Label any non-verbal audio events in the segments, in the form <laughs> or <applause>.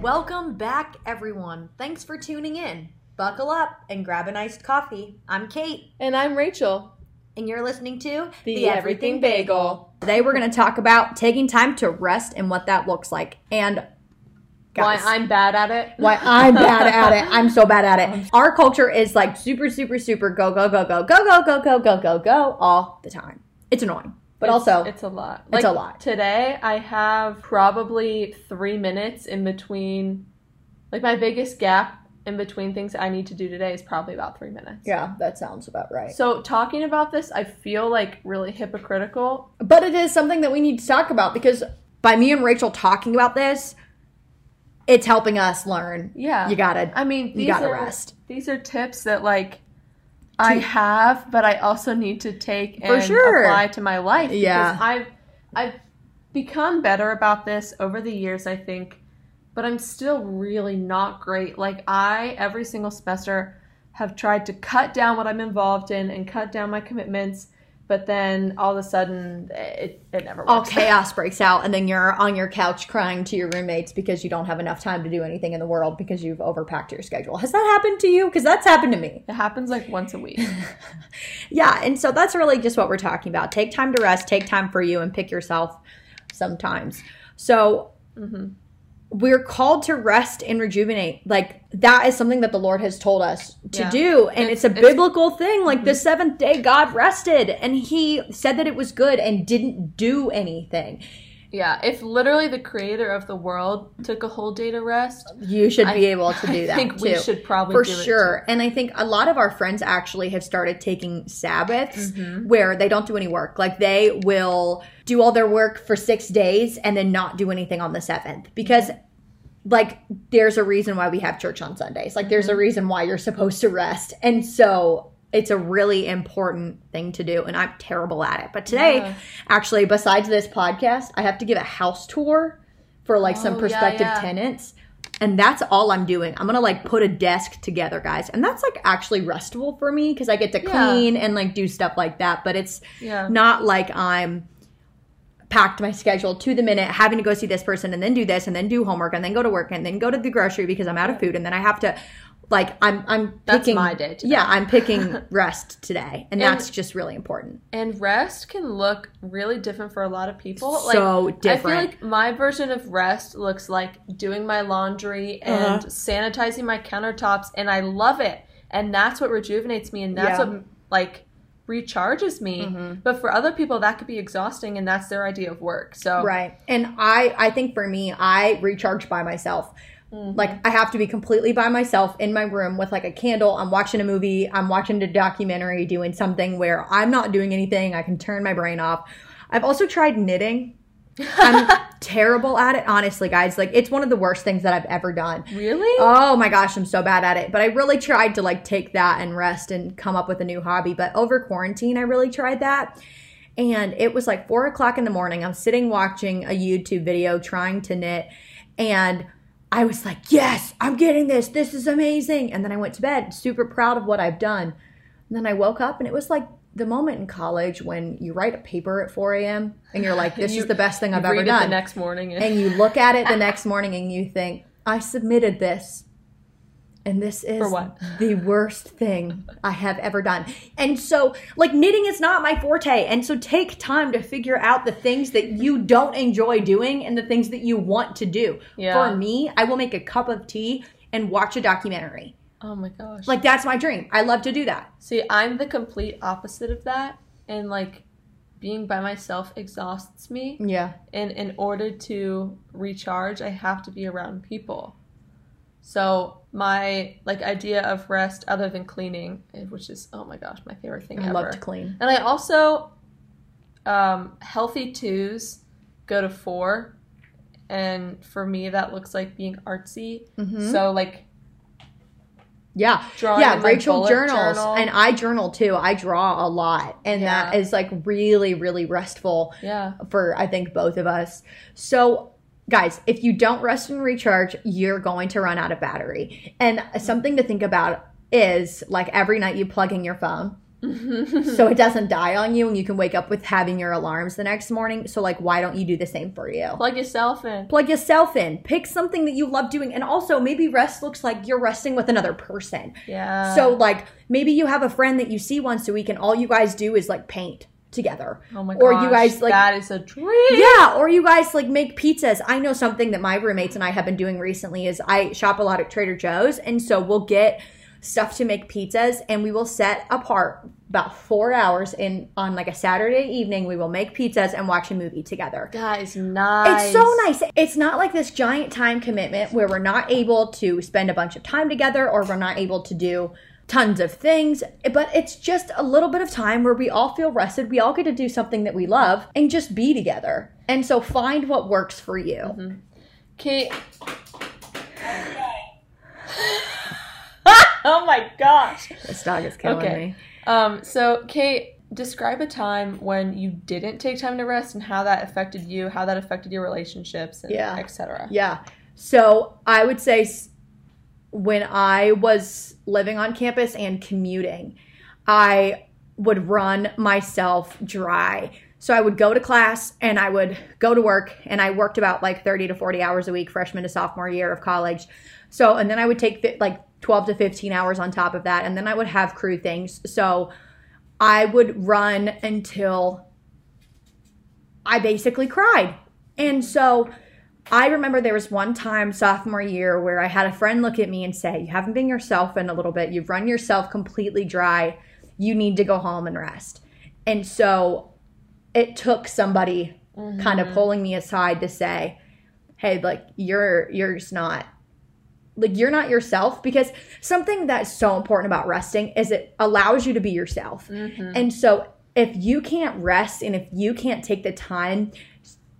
Welcome back, everyone. Thanks for tuning in. Buckle up and grab an iced coffee. I'm Kate, And I'm Rachel. and you're listening to The Everything Bagel. Today, we're going to talk about taking time to rest and what that looks like. And guys, Why I'm bad at it. why I'm bad at it. I'm so bad at it. Our culture is like super, super, super go, go, go, go, go, go, go, go, go, go, go all the time. It's annoying, but It's- also it's a lot. it's a lot. Today I have probably three minutes in between. Like my biggest gap in between things I need to do today is probably about three minutes. yeah, that sounds about right. So talking about this, I feel like really hypocritical. But it is something that we need to talk about because by me and Rachel talking about this, it's helping us learn. Yeah. You gotta, I mean, these you gotta are rest. these are tips that like I have, but I also need to take For and sure. apply to my life. Yeah. because I've I've become better about this over the years. I think, but I'm still really not great. Like I every single semester have tried to cut down what I'm involved in and cut down my commitments, but then all of a sudden it it never works. All chaos breaks out, and then you're on your couch crying to your roommates because you don't have enough time to do anything in the world because you've overpacked your schedule. Has that happened to you? Because that's happened to me. It happens like once a week. <laughs> Yeah, and so that's really just what we're talking about. Take time to rest, take time for you, and pick yourself sometimes. So Mm-hmm. We're called to rest and rejuvenate. Like that is something that the Lord has told us to Yeah. do, and it's, It's- a it's- Mm-hmm. biblical thing. Like the seventh day, God rested, and He said that it was good and didn't do anything. Yeah, if literally the creator of the world took a whole day to rest, You should be able to do <laughs> that. I think too. we should probably for sure. And I think a lot of our friends actually have started taking Sabbaths Mm-hmm. where they don't do any work. Like they will do all their work for six days and then not do anything on the seventh because. Like, there's a reason why we have church on Sundays. Like, there's a Mm-hmm. reason why you're supposed to rest. And so, it's a really important thing to do. And I'm terrible at it. But today, Yeah. actually, besides this podcast, I have to give a house tour for like some Oh, yeah, prospective yeah. tenants. And that's all I'm doing. I'm gonna like put a desk together, guys. And that's like actually restful for me because I get to Yeah. clean and like do stuff like that. But it's Yeah. not like I'm packed my schedule to the minute, having to go see this person and then do this and then do homework and then go to work and then go to the grocery because I'm out of food and then I have to like I'm I'm picking That's my day today. Yeah, I'm picking <laughs> rest today. And, And- that's just really important. And rest can look really different for a lot of people. So I different. feel like my version of rest looks like doing my laundry and Uh-huh. sanitizing my countertops, and I love it. And that's what rejuvenates me, and that's Yeah. Mm-hmm. what like recharges me. But for other people, that could be exhausting, and that's their idea of work. So Right. And I I think for me, I recharge by myself. Mm-hmm. Like I have to be completely by myself in my room with like a candle. I'm watching a movie, I'm watching a documentary, doing something where I'm not doing anything. I can turn my brain off. I've also tried knitting. I'm <laughs> terrible at it, honestly, guys. Like it's one of the worst things that I've ever done. really, Oh my gosh, I'm so bad at it. But I really tried to like take that and rest and come up with a new hobby. But over quarantine, I really tried that. And it was like four o'clock in the morning. I'm sitting watching a YouTube video trying to knit. And I was like, yes, I'm getting this. This is amazing. And then I went to bed, super proud of what I've done. And then I woke up and it was like the moment in college when you write a paper at 4 a.m. and you're like, this You- is the best thing I've ever done the next morning. And, and you look at it the <laughs> next morning and you think, I submitted this. And this is the worst thing I have ever done. And so, like, knitting is not my forte. And so, take time to figure out the things that you don't enjoy doing and the things that you want to do. Yeah. For me, I will make a cup of tea and watch a documentary. oh my gosh, Like, that's my dream. I love to do that. See, I'm the complete opposite of that, and like being by myself exhausts me. Yeah. And in order to recharge, I have to be around people. So my like idea of rest, other than cleaning, eh, which is oh my gosh, my favorite thing I ever. love to clean. And I also um, healthy twos go to four, and for me that looks like being artsy. Mhm. So like Yeah. drawing yeah, Rachel journals, journal. and I journal too. I draw a lot, and that Yeah. is like really, really restful yeah, for I think both of us. So, guys, if you don't rest and recharge, you're going to run out of battery. And something to think about is like every night you plug in your phone <laughs> so it doesn't die on you and you can wake up with having your alarms the next morning. So, like, why don't you do the same for you? Plug yourself in. Plug yourself in. Pick something that you love doing. And also, maybe rest looks like you're resting with another person. Yeah. So, like, maybe you have a friend that you see once a week and all you guys do is like paint together. oh my gosh, or you guys, like- that is a dream. Yeah, or you guys like make pizzas. I know something that my roommates and I have been doing recently is I shop a lot at Trader Joe's, and so we'll get stuff to make pizzas, and we will set apart about four hours in on like a Saturday evening. We will make pizzas and watch a movie together. That is nice. It's so nice. It's not like this giant time commitment where we're not able to spend a bunch of time together or we're not able to do tons of things, but it's just a little bit of time where we all feel rested. We all get to do something that we love and just be together. And so find what works for you. Kate. <laughs> oh my gosh. This dog is killing Okay. me. Um, so Kate, describe a time when you didn't take time to rest and how that affected you, how that affected your relationships, and Yeah. etc. Yeah. So I would say when I was living on campus and commuting, I would run myself dry. So I would go to class and I would go to work and I worked about like 30 to 40 hours a week freshman to sophomore year of college. So and then I would take like 12 to 15 hours on top of that and then I would have crew things. So I would run until I basically cried. And so I remember there was one time sophomore year where I had a friend look at me and say, You haven't been yourself in a little bit. You've run yourself completely dry. You need to go home and rest. And so it took somebody mm-hmm. kind of pulling me aside to say, Hey, like you're you're just not like you're not yourself because something that's so important about resting is it allows you to be yourself. Mm-hmm. And so if you can't rest and if you can't take the time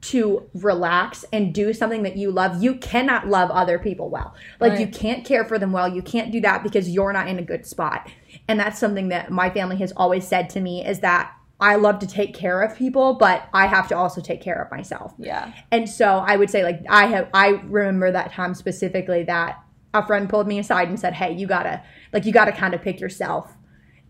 to relax and do something that you love, you cannot love other people well. Like you can't care for them well. You can't do that because you're not in a good spot. And that's something that my family has always said to me is that I love to take care of people, but I have to also take care of myself. Yeah. And so I would say like I have I remember that time specifically that a friend pulled me aside and said, "Hey, you got to like you got to kind of pick yourself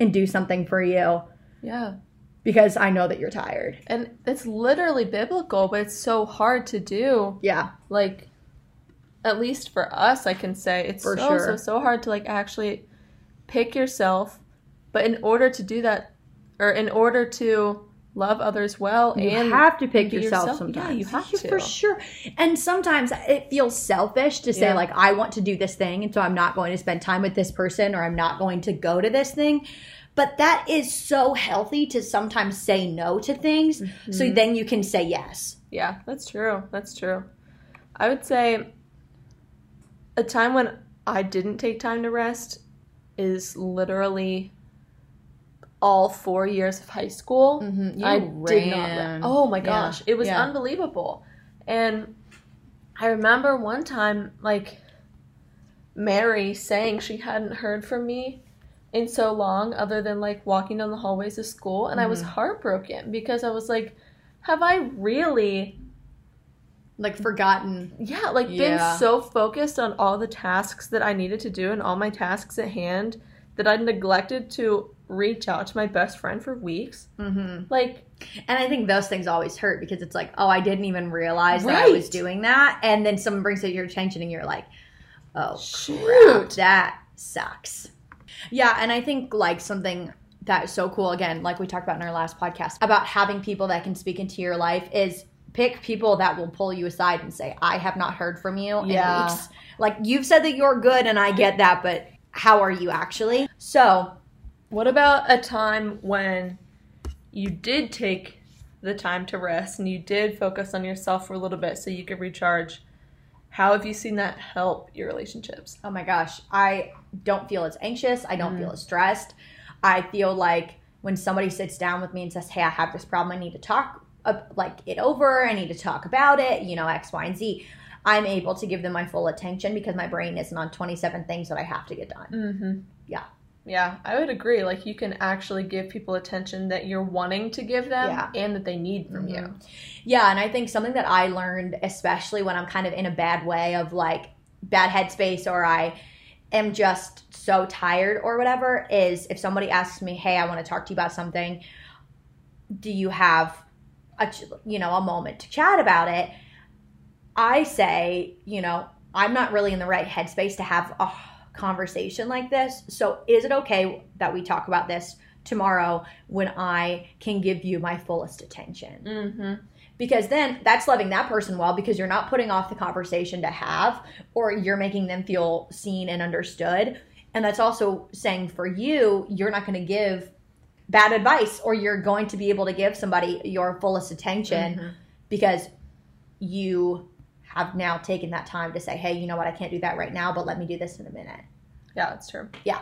and do something for you Yeah. Because I know that you're tired." And it's literally biblical, but it's so hard to do. Yeah. Like, at least for us, I can say it's For so, sure. so, so hard to like actually pick yourself. But in order to do that, or in order to love others well You and have to pick yourself, yourself. sometimes. Yeah, you have to. For sure. And sometimes it feels selfish to say Yeah. like I want to do this thing and so I'm not going to spend time with this person or I'm not going to go to this thing. But that is so healthy to sometimes say no to things Mm-hmm. so then you can say yes. Yeah, that's true. That's true. I would say a time when I didn't take time to rest is literally all four years of high school. Mhm, you I did not. ran. Oh my Yeah, gosh, it was yeah. unbelievable. And I remember one time, like Mary saying she hadn't heard from me in so long, other than like walking down the hallways of school, and I was Mm-hmm. heartbroken because I was like, have I really? Like forgotten. Yeah, like Yeah. been so focused on all the tasks that I needed to do and all my tasks at hand that I neglected to reach out to my best friend for weeks. Mm-hmm. Like, And I think those things always hurt because it's like, oh, I didn't even realize that I was doing that. And then someone brings it to your attention and you're like, oh, crap, Shoot. that sucks. Yeah. And I think like something that is so cool, again, like we talked about in our last podcast, about having people that can speak into your life is pick people that will pull you aside and say, I have not heard from you in Yeah. weeks. Like you've said that you're good and I get that, but how are you actually? So what about a time when you did take the time to rest and you did focus on yourself for a little bit so you could recharge? How have you seen that help your relationships? Oh my gosh, I don't feel as anxious. I don't feel as stressed. I feel like when somebody sits down with me and says, "Hey, I have this problem. I need to talk uh, like it over. I need to talk about it. You know, X, Y, and Z." I'm able to give them my full attention because my brain isn't on 27 things that I have to get done. Mm-hmm. Yeah. Yeah, I would agree. Like you can actually give people attention that you're wanting to give them Yeah. and that they need from you. Mm-hmm. Yeah, and I think something that I learned, especially when I'm kind of in a bad way of like bad headspace or I am just so tired or whatever is if somebody asks me, "Hey, I want to talk to you about something. Do you have a you know, a moment to chat about it?" I say, you know, I'm not really in the right headspace to have a conversation like this. So, is it okay that we talk about this tomorrow when I can give you my fullest attention? Mm-hmm. Because then that's loving that person well because you're not putting off the conversation to have or you're making them feel seen and understood. And that's also saying for you, you're not going to give bad advice or you're going to be able to give somebody your fullest attention Mm-hmm. because you have now taken that time to say, hey, you know what, I can't do that right now, but let me do this in a minute. Yeah, that's true. Yeah.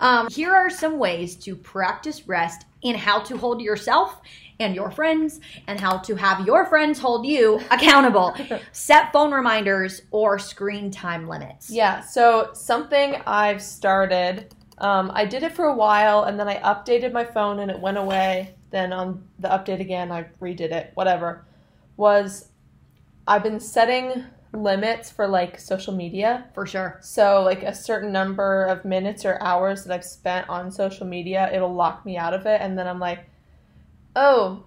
Um, here are some ways to practice rest and how to hold yourself and your friends and how to have your friends hold you <laughs> accountable. Set phone reminders or screen time limits. Yeah, so something I've started, um, I did it for a while and then I updated my phone and it went away. Then on the update again, I redid it, whatever. Was I've been setting limits for like social media. For sure. So, like a certain number of minutes or hours that I've spent on social media, it'll lock me out of it. And then I'm like, oh,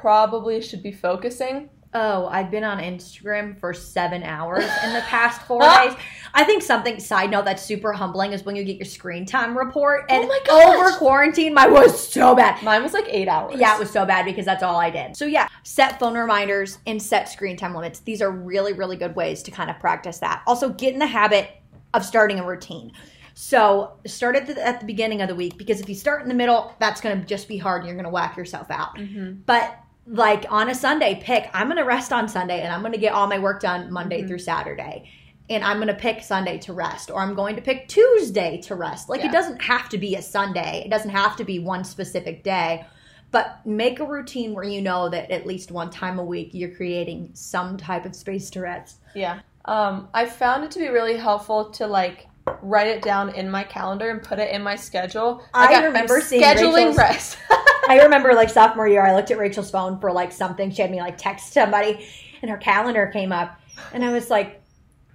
probably should be focusing. Oh, I've been on Instagram for seven hours in the past <laughs> four days. I think something side note that's super humbling is when you get your screen time report. And Oh my gosh. over quarantine, mine was so bad. Mine was like eight hours. Yeah, it was so bad because that's all I did. So yeah, set phone reminders and set screen time limits. These are really, really good ways to kind of practice that. Also, get in the habit of starting a routine. So start at the, at the beginning of the week because if you start in the middle, that's going to just be hard and you're going to whack yourself out. Mm-hmm. But like on a Sunday, pick I'm going to rest on Sunday and I'm going to get all my work done Monday Mhm. through Saturday. And I'm going to pick Sunday to rest, or I'm going to pick Tuesday to rest. Like, Yeah. it doesn't have to be a Sunday, it doesn't have to be one specific day but make a routine where you know that at least one time a week you're creating some type of space to rest. Yeah. Um, I found it to be really helpful to like write it down in my calendar and put it in my schedule. I remember I'm seeing scheduling Rachel's- rest. <laughs> I remember like sophomore year, I looked at Rachel's phone for like something. She had me like text somebody, and her calendar came up, and I was like,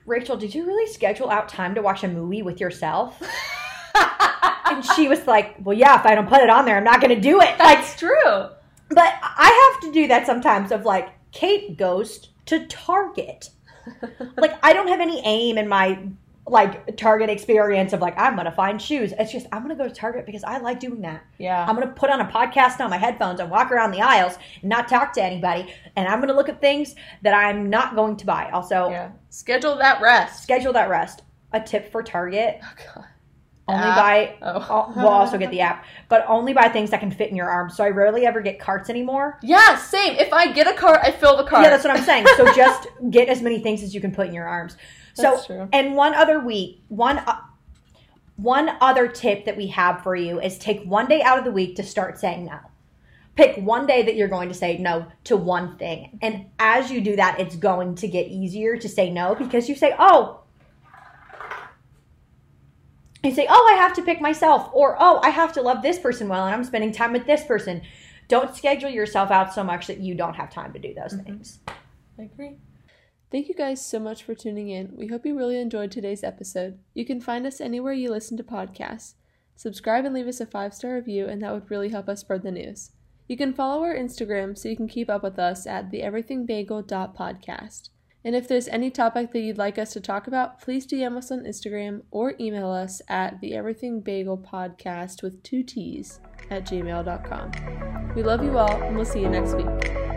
Rachel, did you really schedule out time to watch a movie with yourself? <laughs> And she was like, Well, yeah, if I don't put it on there, I'm not going to do it. Like, That's true. but I have to do that sometimes. Of like, Kate goes to Target. <laughs> like I don't have any aim in my like Target experience of like I'm gonna find shoes. It's just I'm gonna go to Target because I like doing that. Yeah. I'm gonna put on a podcast on my headphones and walk around the aisles and not talk to anybody. And I'm gonna look at things that I'm not going to buy. Also, yeah. Schedule that rest. schedule that rest. A tip for Target: Oh, God. only App. buy. Oh. <laughs> We'll also get the app, but only buy things that can fit in your arms. So I rarely ever get carts anymore. Yeah, same. If I get a cart, I fill the cart. Yeah, that's what I'm saying. So just get as many things as you can put in your arms. So true. and one other week, one uh, one other tip that we have for you is take one day out of the week to start saying no. Pick one day that you're going to say no to one thing. And as you do that, it's going to get easier to say no because you say, "Oh, you say, "Oh, I have to pick myself," or "Oh, I have to love this person well, and I'm spending time with this person." Don't schedule yourself out so much that you don't have time to do those Mhm. things. I agree. Thank you guys so much for tuning in. We hope you really enjoyed today's episode. You can find us anywhere you listen to podcasts. Subscribe and leave us a five star review, and that would really help us spread the news. You can follow our Instagram so you can keep up with us at theeverythingbagel.podcast. And if there's any topic that you'd like us to talk about, please DM us on Instagram or email us at theeverythingbagelpodcast with two T's at gmail.com. We love you all, and we'll see you next week.